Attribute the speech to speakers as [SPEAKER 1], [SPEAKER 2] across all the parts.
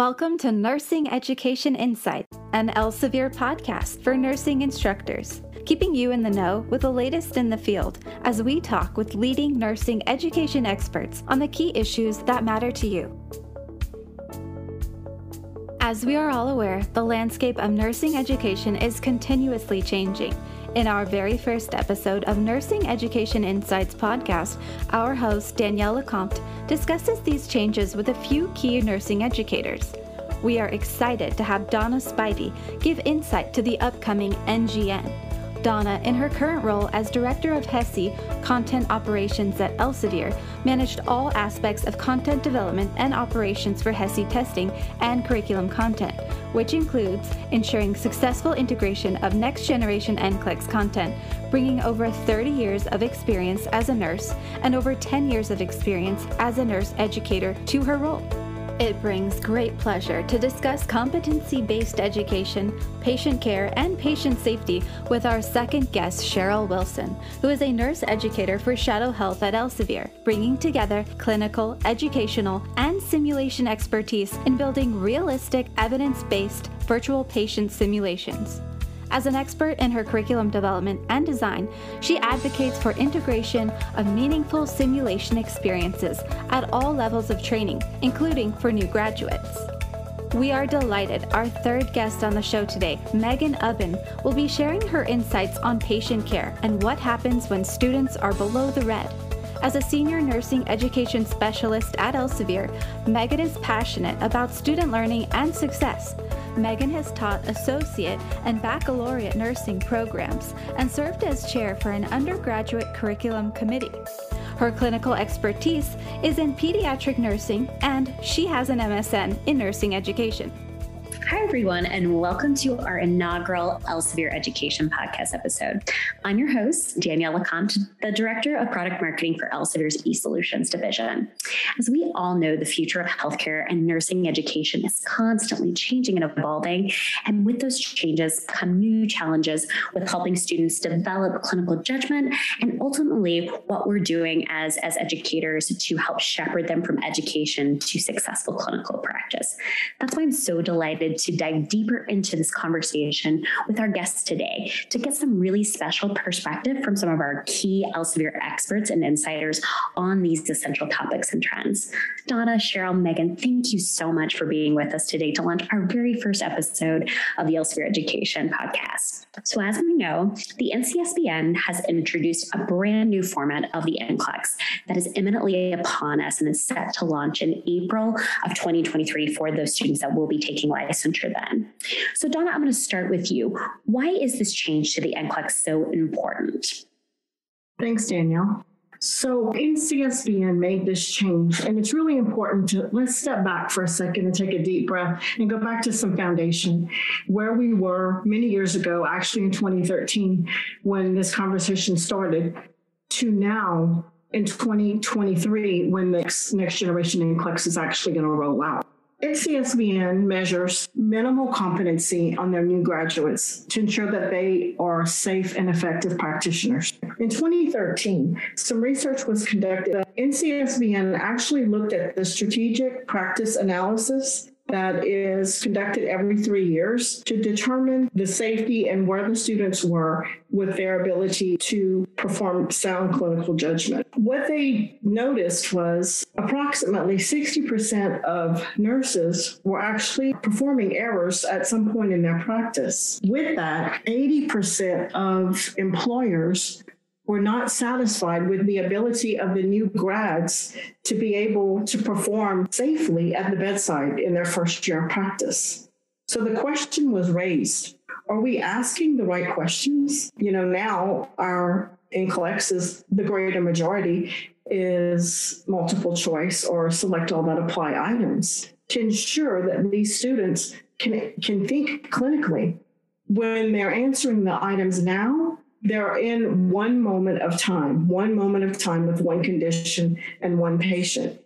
[SPEAKER 1] Welcome to Nursing Education Insight, an Elsevier podcast for nursing instructors, keeping you in the know with the latest in the field as we talk with leading nursing education experts on the key issues that matter to you. As we are all aware, the landscape of nursing education is continuously changing. In our very first episode of Nursing Education Insights podcast, our host, Danielle LeCompte, discusses these changes with a few key nursing educators. We are excited to have Donna Spivey give insight to the upcoming NGN. Donna, in her current role as Director of HESI Content Operations at Elsevier, managed all aspects of content development and operations for HESI testing and curriculum content, which includes ensuring successful integration of next generation NCLEX content, bringing over 30 years of experience as a nurse and over 10 years of experience as a nurse educator to her role. It brings great pleasure to discuss competency based education, patient care, and patient safety with our second guest, Cheryl Wilson, who is a nurse educator for Shadow Health at Elsevier, bringing together clinical, educational, and simulation expertise in building realistic, evidence based virtual patient simulations. As an expert in her curriculum development and design, she advocates for integration of meaningful simulation experiences at all levels of training, including for new graduates. We are delighted our third guest on the show today, Megan Ubben, will be sharing her insights on patient care and what happens when students are below the red. As a senior nursing education specialist at Elsevier, Megan is passionate about student learning and success. Megan has taught associate and baccalaureate nursing programs and served as chair for an undergraduate curriculum committee. Her clinical expertise is in pediatric nursing, and she has an MSN in nursing education.
[SPEAKER 2] Hi, everyone, and welcome to our inaugural Elsevier Education podcast episode. I'm your host, Danielle LeCompte, the Director of Product Marketing for Elsevier's eSolutions Division. As we all know, the future of healthcare and nursing education is constantly changing and evolving. And with those changes come new challenges with helping students develop clinical judgment and ultimately what we're doing as, as educators to help shepherd them from education to successful clinical practice. That's why I'm so delighted to dive deeper into this conversation with our guests today to get some really special perspective from some of our key Elsevier experts and insiders on these essential topics and trends. Donna, Cheryl, Megan, thank you so much for being with us today to launch our very first episode of the Elsevier Education podcast. So, as we know, the NCSBN has introduced a brand new format of the NCLEX that is imminently upon us and is set to launch in April of 2023 for those students that will be taking license center then. So, Donna, I'm going to start with you. Why is this change to the NCLEX so important?
[SPEAKER 3] Thanks, Danielle. So NCSBN made this change, and it's really important to let's step back for a second and take a deep breath and go back to some foundation where we were many years ago, actually in 2013, when this conversation started, to now in 2023 when the next, next generation NCLEX is actually going to roll out. NCSBN measures minimal competency on their new graduates to ensure that they are safe and effective practitioners. In 2013, some research was conducted. NCSBN actually looked at the strategic practice analysis that is conducted every three years to determine the safety and where the students were with their ability to perform sound clinical judgment. What they noticed was approximately 60% of nurses were actually performing errors at some point in their practice. With that, 80% of employers were not satisfied with the ability of the new grads to be able to perform safely at the bedside in their first year of practice. So the question was raised Are we asking the right questions? You know, now our NCLEX is the greater majority is multiple choice or select all that apply items to ensure that these students can, can think clinically when they're answering the items now they're in one moment of time, one moment of time with one condition and one patient.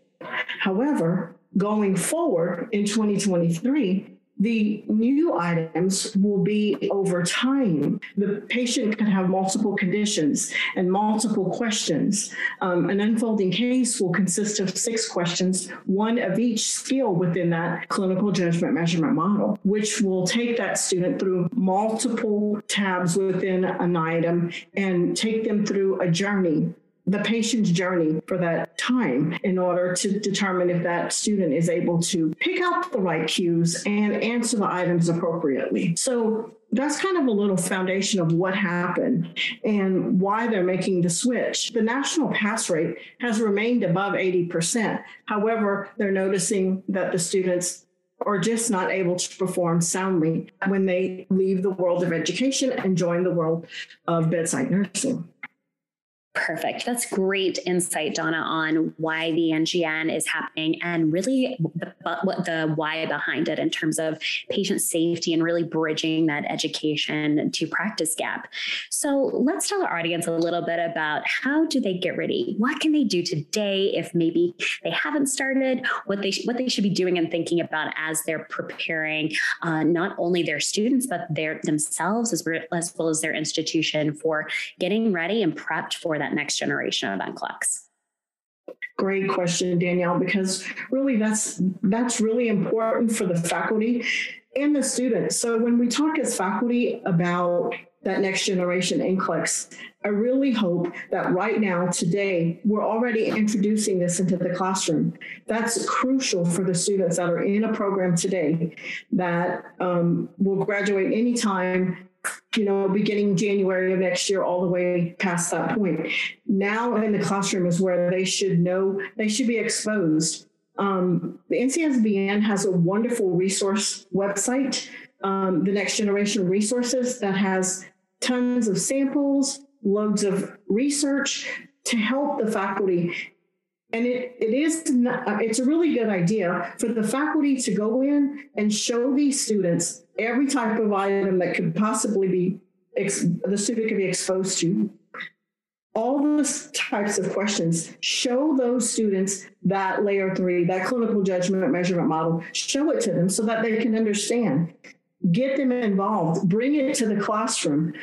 [SPEAKER 3] However, going forward in 2023, The new items will be over time. The patient can have multiple conditions and multiple questions. Um, an unfolding case will consist of six questions, one of each skill within that clinical judgment measurement model, which will take that student through multiple tabs within an item and take them through a journey the patient's journey for that time in order to determine if that student is able to pick out the right cues and answer the items appropriately. So that's kind of a little foundation of what happened and why they're making the switch. The national pass rate has remained above 80%. However, they're noticing that the students are just not able to perform soundly when they leave the world of education and join the world of bedside nursing.
[SPEAKER 2] Perfect. That's great insight, Donna, on why the NGN is happening and really the, what the why behind it in terms of patient safety and really bridging that education to practice gap. So let's tell our audience a little bit about how do they get ready? What can they do today if maybe they haven't started? What they what they should be doing and thinking about as they're preparing uh, not only their students but their themselves as, as well as their institution for getting ready and prepped for that that next generation of NCLEX?
[SPEAKER 3] Great question, Danielle, because really that's that's really important for the faculty and the students. So when we talk as faculty about that next generation NCLEX, I really hope that right now, today, we're already introducing this into the classroom. That's crucial for the students that are in a program today that um, will graduate anytime you know, beginning January of next year, all the way past that point. Now in the classroom is where they should know, they should be exposed. Um, the NCSBN has a wonderful resource website, um, the Next Generation Resources, that has tons of samples, loads of research to help the faculty and it, it is not, uh, it's a really good idea for the faculty to go in and show these students every type of item that could possibly be ex- the student could be exposed to. All those types of questions show those students that layer three that clinical judgment measurement model show it to them so that they can understand. Get them involved bring it to the classroom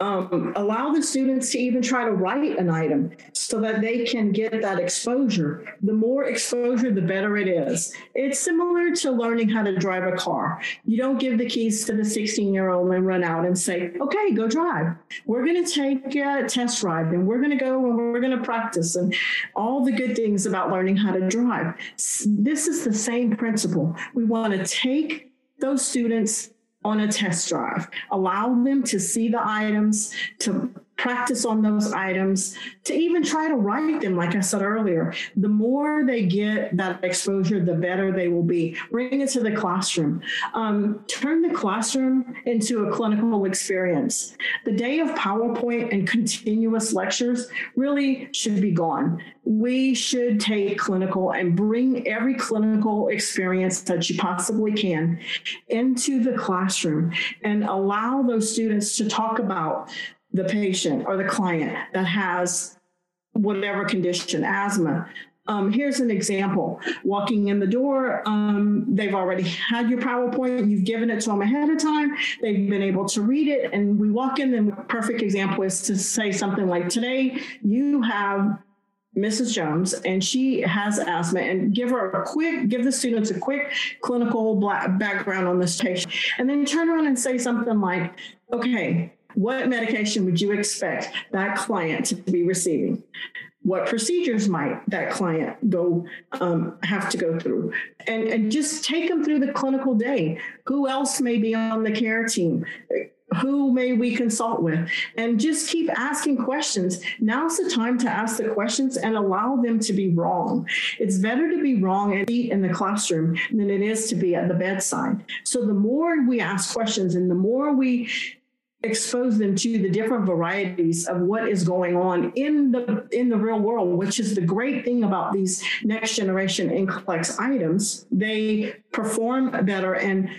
[SPEAKER 3] um, allow the students to even try to write an item so that they can get that exposure. The more exposure, the better it is. It's similar to learning how to drive a car. You don't give the keys to the 16 year old and run out and say, okay, go drive. We're going to take a test ride and we're going to go and we're going to practice and all the good things about learning how to drive. This is the same principle. We want to take those students on a test drive. Allow them to see the items, to practice on those items, to even try to write them, like I said earlier. The more they get that exposure, the better they will be. Bring it to the classroom. Um, turn the classroom into a clinical experience. The day of PowerPoint and continuous lectures really should be gone. We should take clinical and bring every clinical experience that you possibly can into the classroom and allow those students to talk about the patient or the client that has whatever condition, asthma. Um, here's an example. Walking in the door, um, they've already had your PowerPoint. You've given it to them ahead of time. They've been able to read it. And we walk in, and the perfect example is to say something like, Today, you have Mrs. Jones, and she has asthma, and give her a quick, give the students a quick clinical background on this patient. And then turn around and say something like, Okay, what medication would you expect that client to be receiving? What procedures might that client go um, have to go through? And, and just take them through the clinical day. Who else may be on the care team? who may we consult with and just keep asking questions now's the time to ask the questions and allow them to be wrong it's better to be wrong and in the classroom than it is to be at the bedside so the more we ask questions and the more we expose them to the different varieties of what is going on in the in the real world which is the great thing about these next generation NCLEX items. They perform better and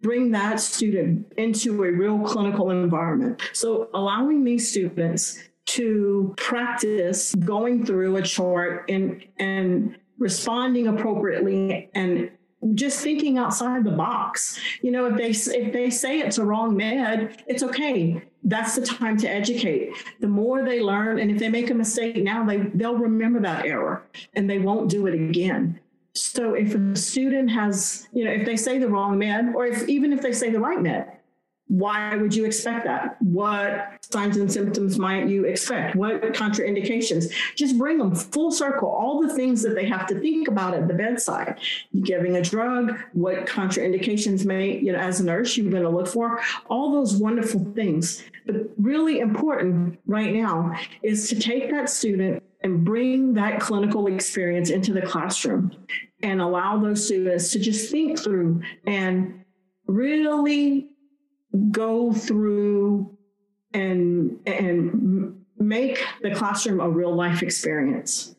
[SPEAKER 3] bring that student into a real clinical environment. So allowing these students to practice going through a chart and and responding appropriately and just thinking outside the box. You know, if they if they say it's a wrong med, it's okay. That's the time to educate. The more they learn, and if they make a mistake now, they they'll remember that error and they won't do it again. So if a student has, you know, if they say the wrong med, or if even if they say the right med, why would you expect that? What signs and symptoms might you expect? What contraindications? Just bring them full circle, all the things that they have to think about at the bedside. You giving a drug, what contraindications may, you know, as a nurse, you're going to look for, all those wonderful things. But really important right now is to take that student and bring that clinical experience into the classroom and allow those students to just think through and really go through and and make the classroom a real life experience.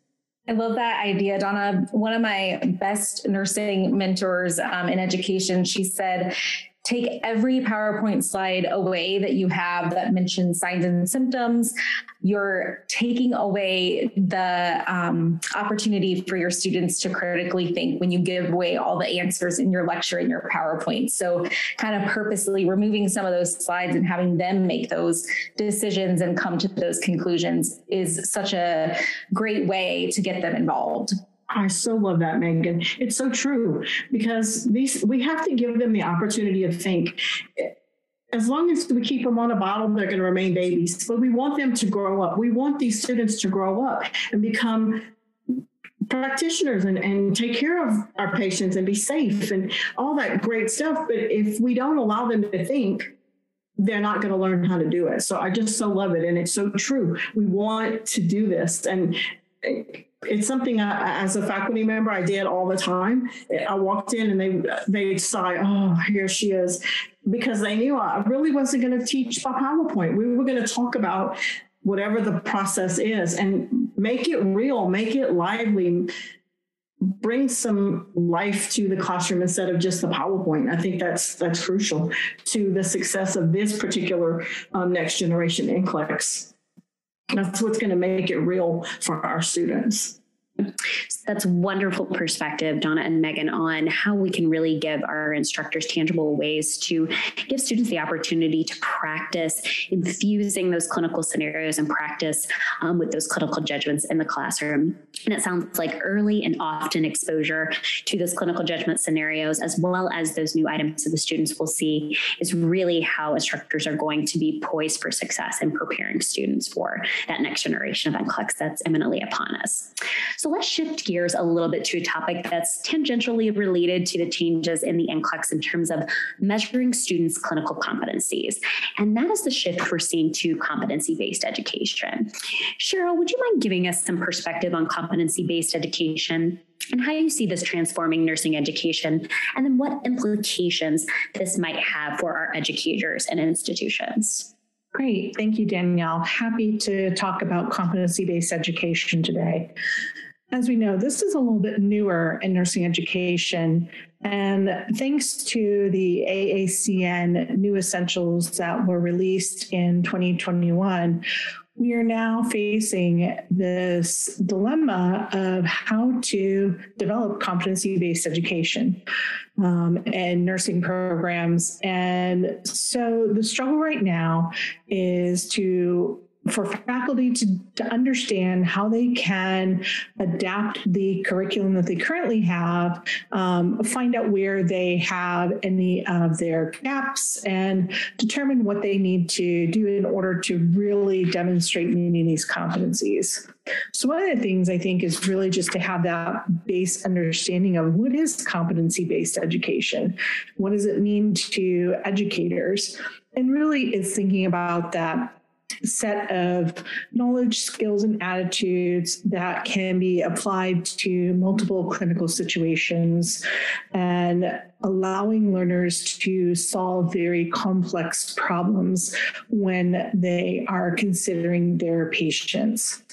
[SPEAKER 4] I love that idea, Donna. One of my best nursing mentors um, in education, she said, take every PowerPoint slide away that you have that mentions signs and symptoms. You're taking away the um, opportunity for your students to critically think when you give away all the answers in your lecture and your PowerPoint. So, kind of purposely removing some of those slides and having them make those decisions and come to those conclusions is such a great way to get them involved.
[SPEAKER 3] I so love that, Megan. It's so true because these we have to give them the opportunity to think. As long as we keep them on a bottle, they're going to remain babies. But we want them to grow up. We want these students to grow up and become practitioners and, and take care of our patients and be safe and all that great stuff. But if we don't allow them to think, they're not going to learn how to do it. So I just so love it. And it's so true. We want to do this. And it's something I, as a faculty member I did all the time. I walked in and they they sigh, oh, here she is, because they knew I really wasn't going to teach by PowerPoint. We were going to talk about whatever the process is and make it real, make it lively, bring some life to the classroom instead of just the PowerPoint. I think that's that's crucial to the success of this particular um, next generation NCLEX. That's what's going to make it real for our students.
[SPEAKER 2] That's wonderful perspective, Donna and Megan, on how we can really give our instructors tangible ways to give students the opportunity to practice infusing those clinical scenarios and practice um, with those clinical judgments in the classroom. And it sounds like early and often exposure to those clinical judgment scenarios, as well as those new items that the students will see, is really how instructors are going to be poised for success in preparing students for that next generation of NCLEX that's imminently upon us. So let's shift gears a little bit to a topic that's tangentially related to the changes in the NCLEX in terms of measuring students' clinical competencies. And that is the shift we're seeing to competency based education. Cheryl, would you mind giving us some perspective on competency based education? and how you see this transforming nursing education, and then what implications this might have for our educators and institutions.
[SPEAKER 5] Great. Thank you, Danielle. Happy to talk about competency based education today. As we know, this is a little bit newer in nursing education. And thanks to the AACN new essentials that were released in 2021, we are now facing this dilemma of how to develop competency based education um, and nursing programs. And so the struggle right now is to for faculty to, to understand how they can adapt the curriculum that they currently have, um, find out where they have any of their gaps, and determine what they need to do in order to really demonstrate meeting these competencies. So, one of the things I think is really just to have that base understanding of what is competency based education? What does it mean to educators? And really is thinking about that set of knowledge, skills, and attitudes that can be applied to multiple clinical situations and allowing learners to solve very complex problems when they are considering their patients.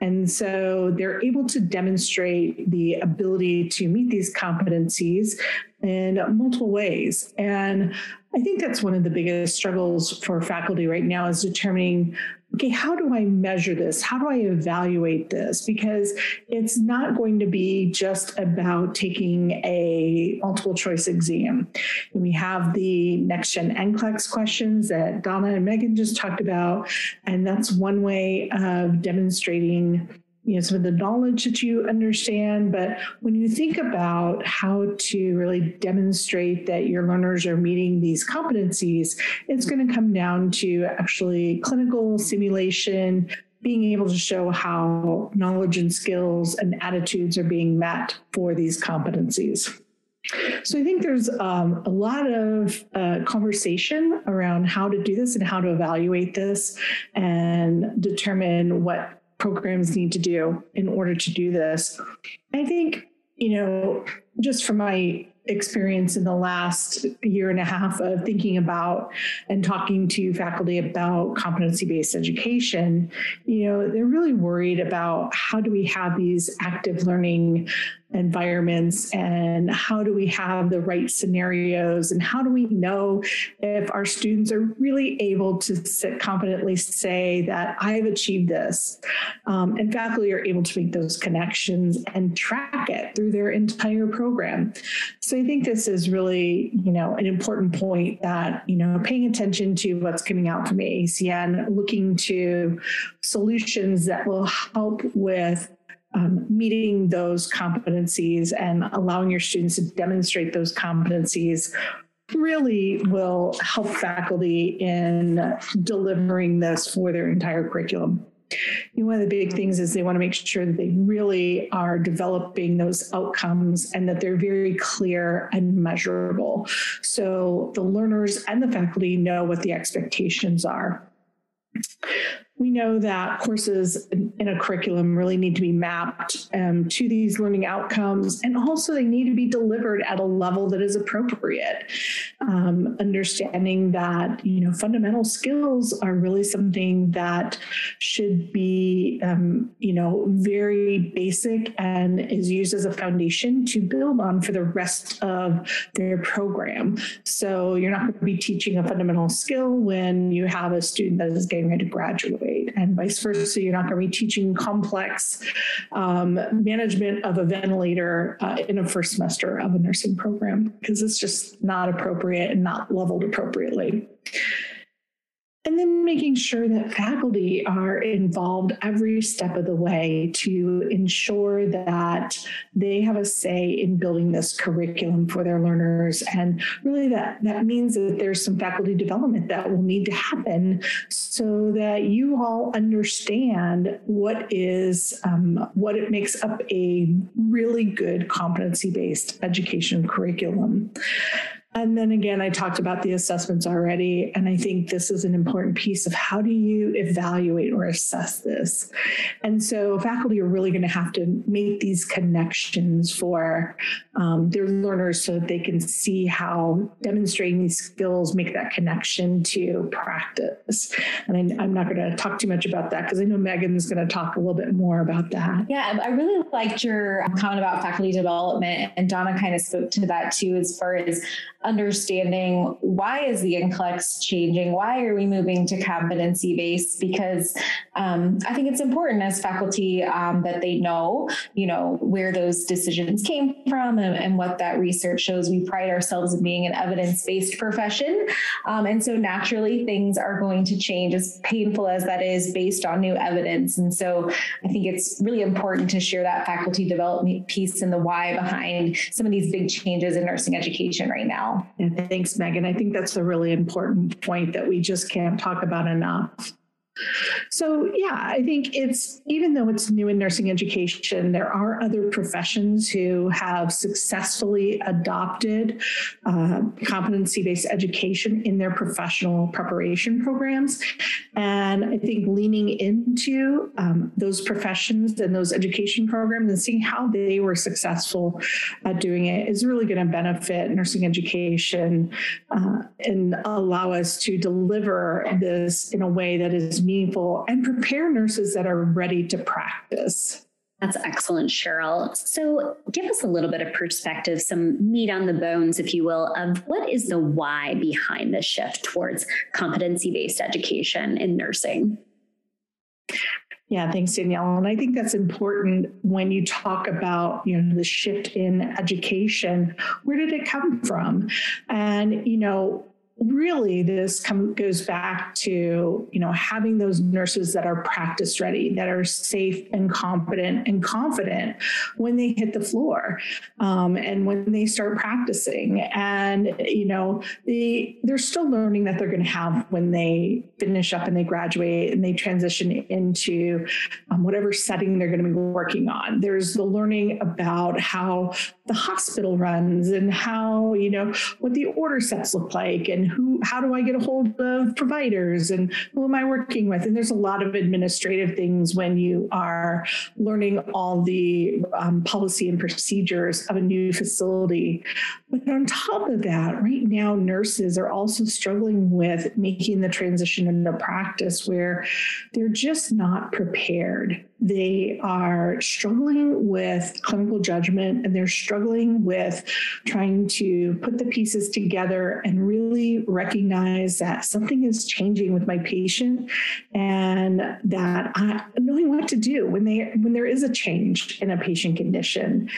[SPEAKER 5] And so they're able to demonstrate the ability to meet these competencies in multiple ways. And I think that's one of the biggest struggles for faculty right now is determining okay, how do I measure this? How do I evaluate this? Because it's not going to be just about taking a multiple choice exam. We have the next gen NCLEX questions that Donna and Megan just talked about, and that's one way of demonstrating you know some of the knowledge that you understand but when you think about how to really demonstrate that your learners are meeting these competencies it's going to come down to actually clinical simulation being able to show how knowledge and skills and attitudes are being met for these competencies. So I think there's um, a lot of uh, conversation around how to do this and how to evaluate this and determine what programs need to do in order to do this. I think, you know, just from my experience in the last year and a half of thinking about and talking to faculty about competency based education, you know, they're really worried about how do we have these active learning environments and how do we have the right scenarios and how do we know if our students are really able to sit confidently say that I've achieved this um, and faculty are able to make those connections and track it through their entire program. So I think this is really, you know, an important point that, you know, paying attention to what's coming out from AACN looking to solutions that will help with um, meeting those competencies and allowing your students to demonstrate those competencies really will help faculty in delivering this for their entire curriculum. You know, one of the big things is they want to make sure that they really are developing those outcomes and that they're very clear and measurable. So the learners and the faculty know what the expectations are we know that courses in a curriculum really need to be mapped um, to these learning outcomes, and also they need to be delivered at a level that is appropriate. Um, understanding that you know fundamental skills are really something that should be um, you know very basic and is used as a foundation to build on for the rest of their program. So you're not going to be teaching a fundamental skill when you have a student that is getting ready to graduate and vice versa. You're not going to be teaching complex um, management of a ventilator uh, in a first semester of a nursing program because it's just not appropriate and not leveled appropriately. And then making sure that faculty are involved every step of the way to ensure that they have a say in building this curriculum for their learners. And really that, that means that there's some faculty development that will need to happen so that you all understand what is um, what it makes up a really good competency-based education curriculum. And then again, I talked about the assessments already. And I think this is an important piece of how do you evaluate or assess this? And so faculty are really going to have to make these connections for um, their learners so that they can see how demonstrating these skills make that connection to practice. And I, am not going to talk too much about that because I know Megan's going to talk a little bit more about that.
[SPEAKER 4] Yeah, I really liked your comment about faculty development. And Donna kind of spoke to that too, as far as understanding why is the NCLEX changing? Why are we moving to competency based? Because um, I think it's important as faculty um, that they know, you know, where those decisions came from and, and, what that research shows. We pride ourselves in being an evidence based profession. Um, and so naturally things are going to change as painful as that is based on new evidence. And so I think it's really important to share that faculty development piece and the why behind some of these big changes in nursing education right now.
[SPEAKER 5] And thanks, Megan. I think that's a really important point that we just can't talk about enough. So, yeah, I think it's even though it's new in nursing education, there are other professions who have successfully adopted uh, competency based education in their professional preparation programs. And I think leaning into um, those professions and those education programs and seeing how they were successful at doing it is really going to benefit nursing education uh, and allow us to deliver this in a way that is meaningful and prepare nurses that are ready to practice.
[SPEAKER 2] That's excellent, Cheryl. So, give us a little bit of perspective, some meat on the bones, if you will, of what is the why behind the shift towards competency based education in nursing?
[SPEAKER 5] Yeah, thanks, Danielle. And I think that's important when you talk about, you know, the shift in education. Where did it come from? And, you know, really this come, goes back to you know having those nurses that are practice ready that are safe and competent and confident when they hit the floor um, and when they start practicing. And you know they they're still learning that they're going to have when they finish up and they graduate and they transition into um, whatever setting they're going to be working on. There's the learning about how the hospital runs and how you know what the order sets look like and who how do i get a hold of providers and who am i working with? And there's a lot of administrative things when you are learning all the um, policy and procedures of a new facility. But on top of that right now nurses are also struggling with making the transition into practice where they're just not prepared they are struggling with clinical judgment and they're struggling with trying to put the pieces together and really recognize that something is changing with my patient and that I knowing what to do when they when there is a change in a patient condition.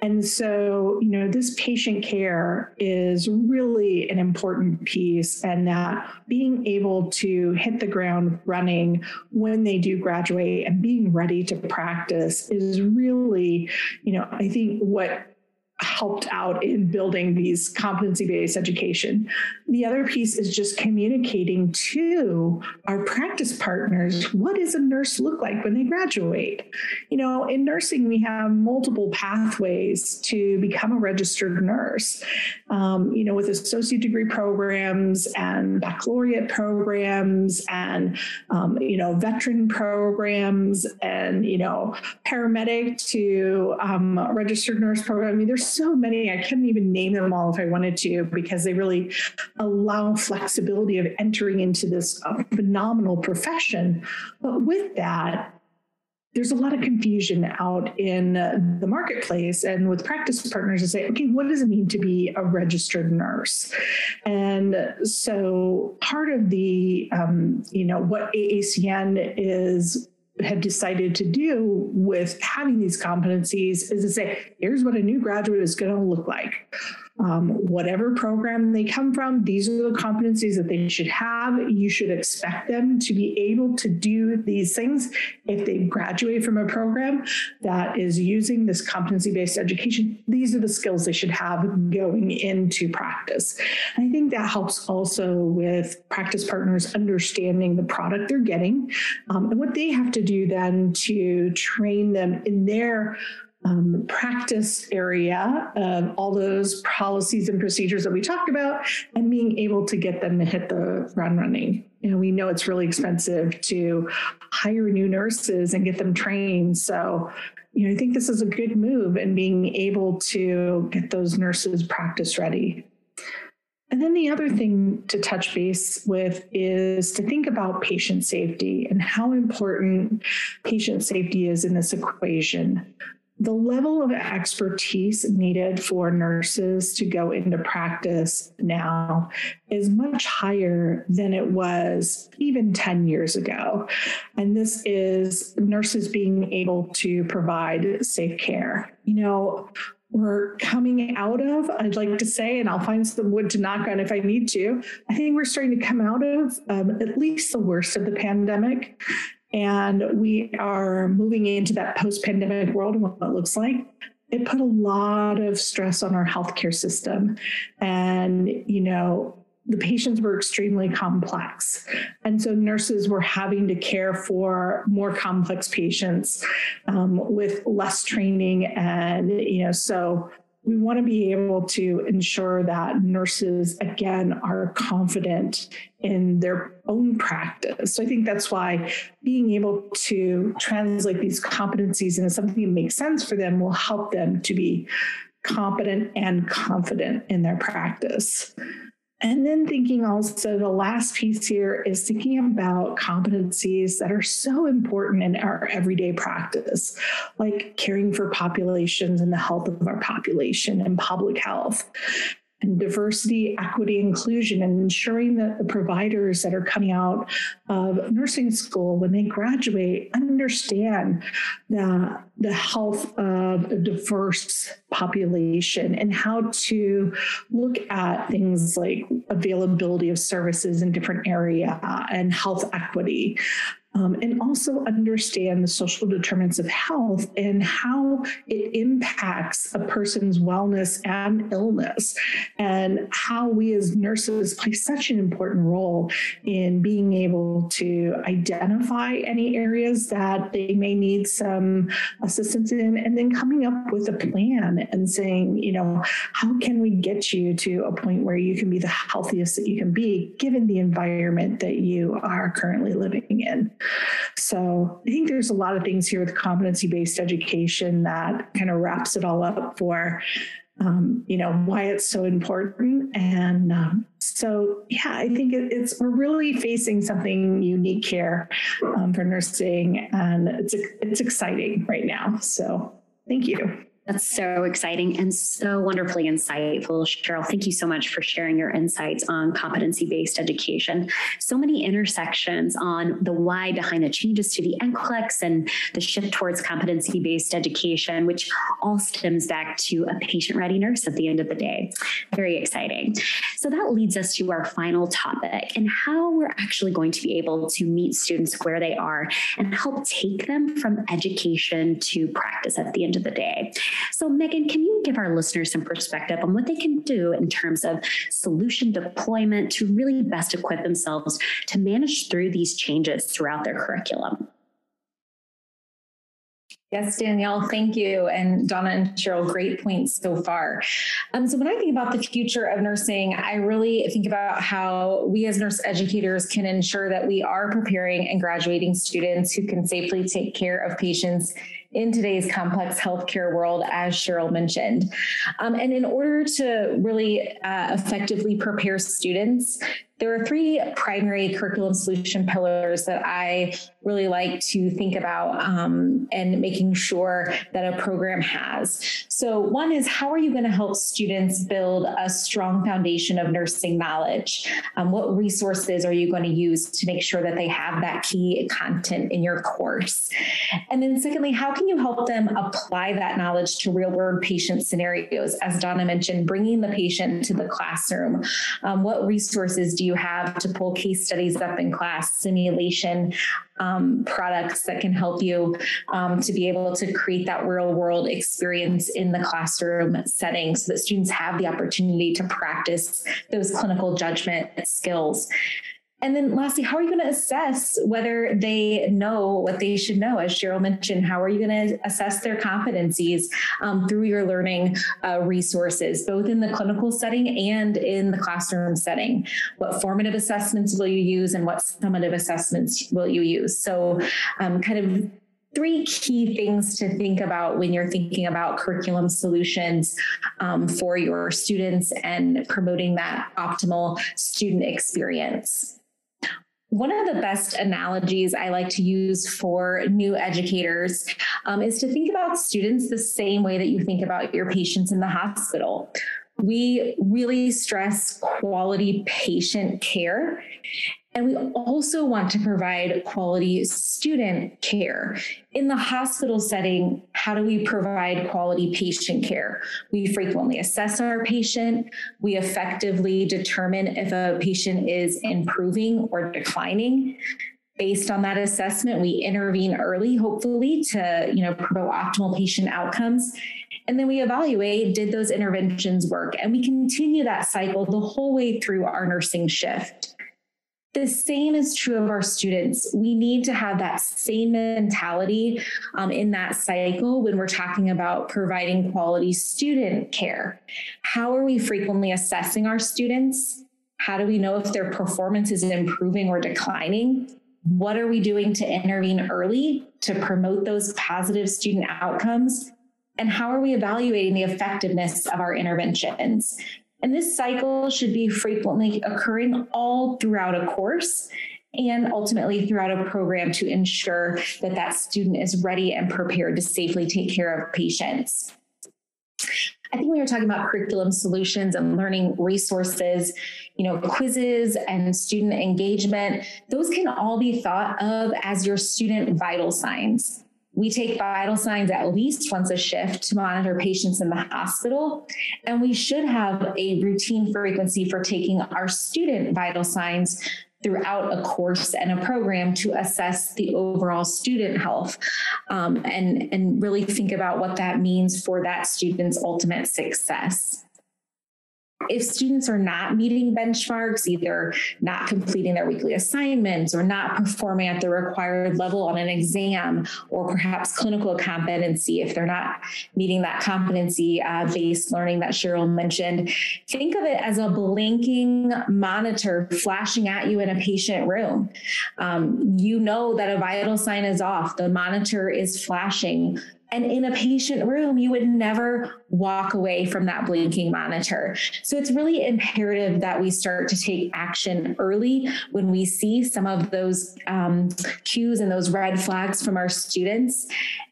[SPEAKER 5] And so, you know, this patient care is really an important piece and that being able to hit the ground running when they do graduate and being ready to practice is really, you know, I think what helped out in building these competency based education. The other piece is just communicating to our practice partners what does a nurse look like when they graduate? You know, in nursing, we have multiple pathways to become a registered nurse. Um, you know, with associate degree programs and baccalaureate programs and, um, you know, veteran programs and, you know, paramedic to um, registered nurse program. I mean, there's so many, I couldn't even name them all if I wanted to, because they really allow flexibility of entering into this uh, phenomenal profession. But with that, there's a lot of confusion out in the marketplace and with practice partners to say, okay, what does it mean to be a registered nurse? And so part of the, um, you know, what AACN is have decided to do with having these competencies is to say, here's what a new graduate is going to look like um, whatever program they come from, these are the competencies that they should have. You should expect them to be able to do these things if they graduate from a program that is using this competency based education. These are the skills they should have going into practice. And I think that helps also with practice partners understanding the product they're getting um, and what they have to do then to train them in their um, practice area of all those policies and procedures that we talked about and being able to get them to hit the run running. You know, we know it's really expensive to hire new nurses and get them trained. So, you know, I think this is a good move in being able to get those nurses practice ready. And then the other thing to touch base with is to think about patient safety and how important patient safety is in this equation the level of expertise needed for nurses to go into practice now is much higher than it was even 10 years ago. And this is nurses being able to provide safe care. You know, we're coming out of, I'd like to say, and I'll find some wood to knock on if I need to. I think we're starting to come out of um, at least the worst of the pandemic. And we are moving into that post pandemic world and what that looks like. It put a lot of stress on our healthcare system. And, you know, the patients were extremely complex. And so nurses were having to care for more complex patients um, with less training. And, you know, so we want to be able to ensure that nurses, again, are confident in their own practice. So I think that's why being able to translate these competencies into something that makes sense for them will help them to be competent and confident in their practice. And then thinking also the last piece here is thinking about competencies that are so important in our everyday practice, like caring for populations and the health of our population and public health. And diversity, equity, inclusion, and ensuring that the providers that are coming out of nursing school when they graduate understand the, the health of a diverse population and how to look at things like availability of services in different area and health equity um, and also understand the social determinants of health and how it impacts a person's wellness and illness, and how we as nurses play such an important role in being able to identify any areas that they may need some assistance in, and then coming up with a plan and saying, you know, how can we get you to a point where you can be the healthiest that you can be given the environment that you are currently living in. So I think there's a lot of things here with competency based education that kind of wraps it all up for. Um, you know why it's so important, and um, so yeah, I think it, it's we're really facing something unique here um, for nursing, and it's it's exciting right now. So thank you.
[SPEAKER 2] That's so exciting and so wonderfully insightful. Cheryl, thank you so much for sharing your insights on competency based education. So many intersections on the why behind the changes to the NCLEX and the shift towards competency based education, which all stems back to a patient ready nurse at the end of the day. Very exciting. So that leads us to our final topic and how we're actually going to be able to meet students where they are and help take them from education to practice at the end of the day. So, Megan, can you give our listeners some perspective on what they can do in terms of solution deployment to really best equip themselves to manage through these changes throughout their curriculum?
[SPEAKER 4] Yes, Danielle, thank you. And Donna and Cheryl, great points so far. Um, so, when I think about the future of nursing, I really think about how we as nurse educators can ensure that we are preparing and graduating students who can safely take care of patients in today's complex healthcare world, as Cheryl mentioned. Um, and in order to really uh, effectively prepare students, there are three primary curriculum solution pillars that I really like to think about um, and making sure that a program has. So, one is how are you going to help students build a strong foundation of nursing knowledge? Um, what resources are you going to use to make sure that they have that key content in your course? And then, secondly, how can you help them apply that knowledge to real world patient scenarios? As Donna mentioned, bringing the patient to the classroom. Um, what resources do you have to pull case studies up in class, simulation um, products that can help you um, to be able to create that real world experience in the classroom setting so that students have the opportunity to practice those clinical judgment skills. And then lastly, how are you going to assess whether they know what they should know? As Cheryl mentioned, how are you going to assess their competencies um, through your learning uh, resources, both in the clinical setting and in the classroom setting? What formative assessments will you use and what summative assessments will you use? So, um, kind of three key things to think about when you're thinking about curriculum solutions um, for your students and promoting that optimal student experience. One of the best analogies I like to use for new educators um, is to think about students the same way that you think about your patients in the hospital. We really stress quality patient care. And we also want to provide quality student care. In the hospital setting, how do we provide quality patient care? We frequently assess our patient. We effectively determine if a patient is improving or declining based on that assessment we intervene early hopefully to you know promote optimal patient outcomes and then we evaluate did those interventions work and we continue that cycle the whole way through our nursing shift the same is true of our students. We need to have that same mentality um, in that cycle when we're talking about providing quality student care. How are we frequently assessing our students? How do we know if their performance is improving or declining? What are we doing to intervene early to promote those positive student outcomes? And how are we evaluating the effectiveness of our interventions? And this cycle should be frequently occurring all throughout a course and ultimately throughout a program to ensure that that student is ready and prepared to safely take care of patients. I think when you're talking about curriculum solutions and learning resources, you know, quizzes and student engagement, those can all be thought of as your student vital signs. We take vital signs at least once a shift to monitor patients in the hospital. And we should have a routine frequency for taking our student vital signs throughout a course and a program to assess the overall student health um, and, and really think about what that means for that student's ultimate success if students are not meeting benchmarks, either not completing their weekly assignments or not performing at the required level on an exam, or perhaps clinical competency, if they're not meeting that competency uh, based learning that Cheryl mentioned, think of it as a blinking monitor flashing at you in a patient room. Um, you know that a vital sign is off, the monitor is flashing and in a patient room, you would never walk away from that blinking monitor. So it's really imperative that we start to take action early when we see some of those um, cues and those red flags from our students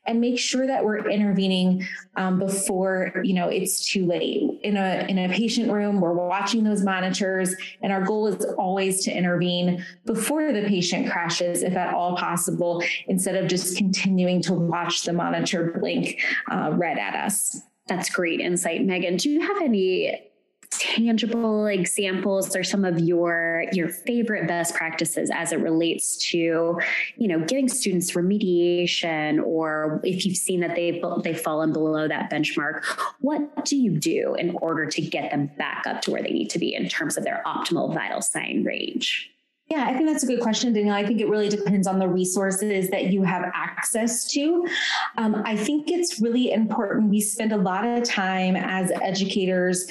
[SPEAKER 4] and make sure that we're intervening um, before you know it's too late in a in a patient room we're watching those monitors and our goal is always to intervene before the patient crashes if at all possible instead of just continuing to watch the monitor blink uh, red at us.
[SPEAKER 2] That's great insight megan. Do you have any tangible examples or some of your your favorite best practices as it relates to you know getting students remediation or if you've seen that they've they've fallen below that benchmark what do you do in order to get them back up to where they need to be in terms of their optimal vital sign range
[SPEAKER 4] yeah, I think that's a good question, Danielle. I think it really depends on the resources that you have access to. Um, I think it's really important. We spend a lot of time as educators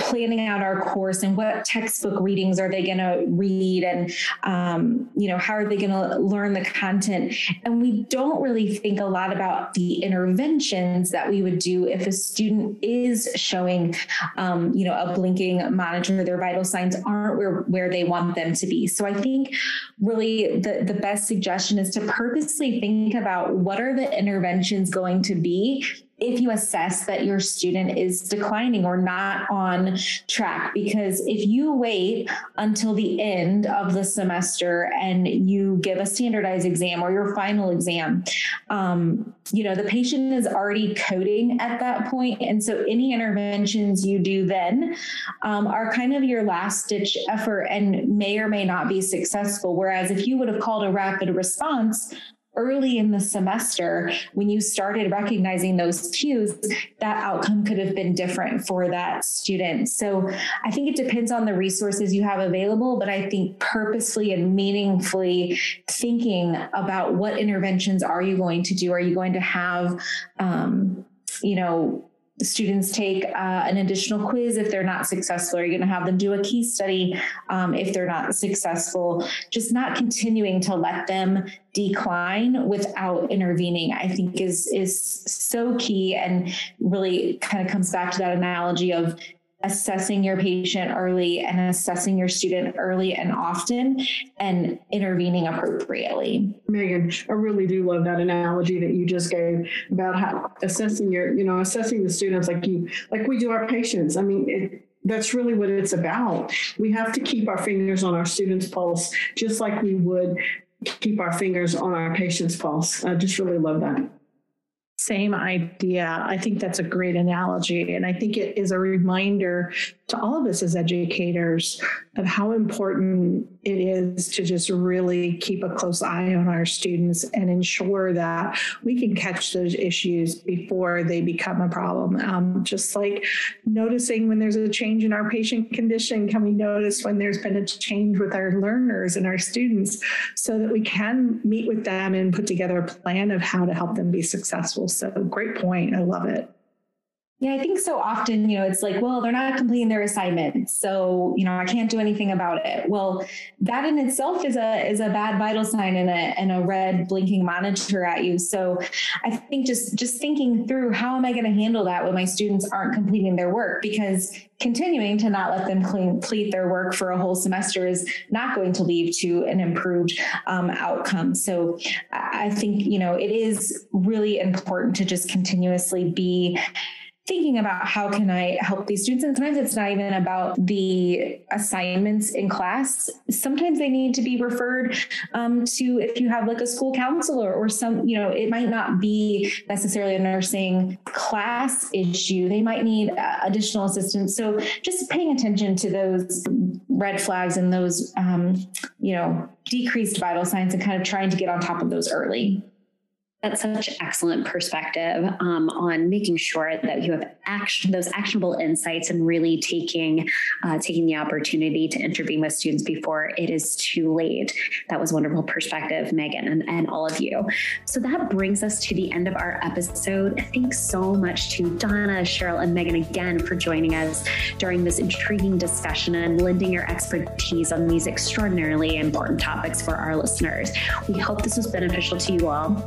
[SPEAKER 4] planning out our course and what textbook readings are they going to read and um, you know how are they going to learn the content? And we don't really think a lot about the interventions that we would do if a student is showing um, you know a blinking monitor their vital signs aren't where, where they want them to be. So i think really the, the best suggestion is to purposely think about what are the interventions going to be if you assess that your student is declining or not on track. Because if you wait until the end of the semester and you give a standardized exam or your final exam, um, you know, the patient is already coding at that. And so any interventions you do then um, are kind of your last ditch effort and may or may not be successful. Whereas if you would have called a rapid response, early in the semester, when you started recognizing those cues, that outcome could have been different for that student. So I think it depends on the resources you have available, but I think purposefully and meaningfully thinking about what interventions are you going to do? Are you going to have, um, you know, students take uh, an additional quiz if they're not successful? Are you going to have them do a case study um, if they're not successful? Just not continuing to let them decline without intervening, I think is is so key and really kind of comes back to that analogy of assessing your patient early and assessing your student early and often and intervening appropriately.
[SPEAKER 3] Megan, I really do love that analogy that you just gave about how assessing your, you know, assessing the students like you, like we do our patients. I mean, it, that's really what it's about. We have to keep our fingers on our students' pulse, just like we would keep our fingers on our patient's pulse. I just really love that.
[SPEAKER 5] Same idea. I think that's a great analogy. And I think it is a reminder to all of us as educators of how important it is to just really keep a close eye on our students and ensure that we can catch those issues before they become a problem. Um, just like noticing when there's a change in our patient condition, can we notice when there's been a change with our learners and our students so that we can meet with them and put together a plan of how to help them be successful? So, great point. I love it.
[SPEAKER 4] Yeah, I think so often, you know, it's like, well, they're not completing their assignment. So, you know, I can't do anything about it. Well, that in itself is a is a bad vital sign and a and a red blinking monitor at you. So I think just just thinking through how am I going to handle that when my students aren't completing their work? Because continuing to not let them complete their work for a whole semester is not going to lead to an improved um, outcome. So I think, you know, it is really important to just continuously be thinking about how can I help these students. And sometimes it's not even about the assignments in class. Sometimes they need to be referred um, to if you have like a school counselor or some, you know, it might not be necessarily a nursing class issue. They might need uh, additional assistance. So just paying attention to those red flags and those, um, you know, decreased vital signs and kind of trying to get on top of those early.
[SPEAKER 2] That's such excellent perspective um, on making sure that you have action, those actionable insights and really taking uh, taking the opportunity to intervene with students before it is too late. That was wonderful perspective, Megan, and, and all of you. So that brings us to the end of our episode. Thanks so much to Donna, Cheryl, and Megan again for joining us during this intriguing discussion and lending your expertise on these extraordinarily important topics for our listeners. We hope this was beneficial to you all.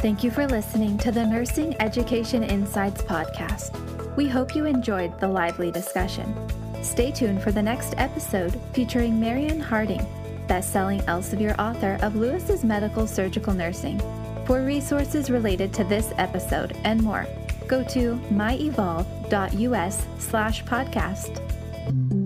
[SPEAKER 1] Thank you for listening to the Nursing Education Insights podcast. We hope you enjoyed the lively discussion. Stay tuned for the next episode featuring Mariann Harding, best-selling Elsevier author of Lewis's Medical Surgical Nursing. For resources related to this episode and more, go to myevolve.us slash podcast.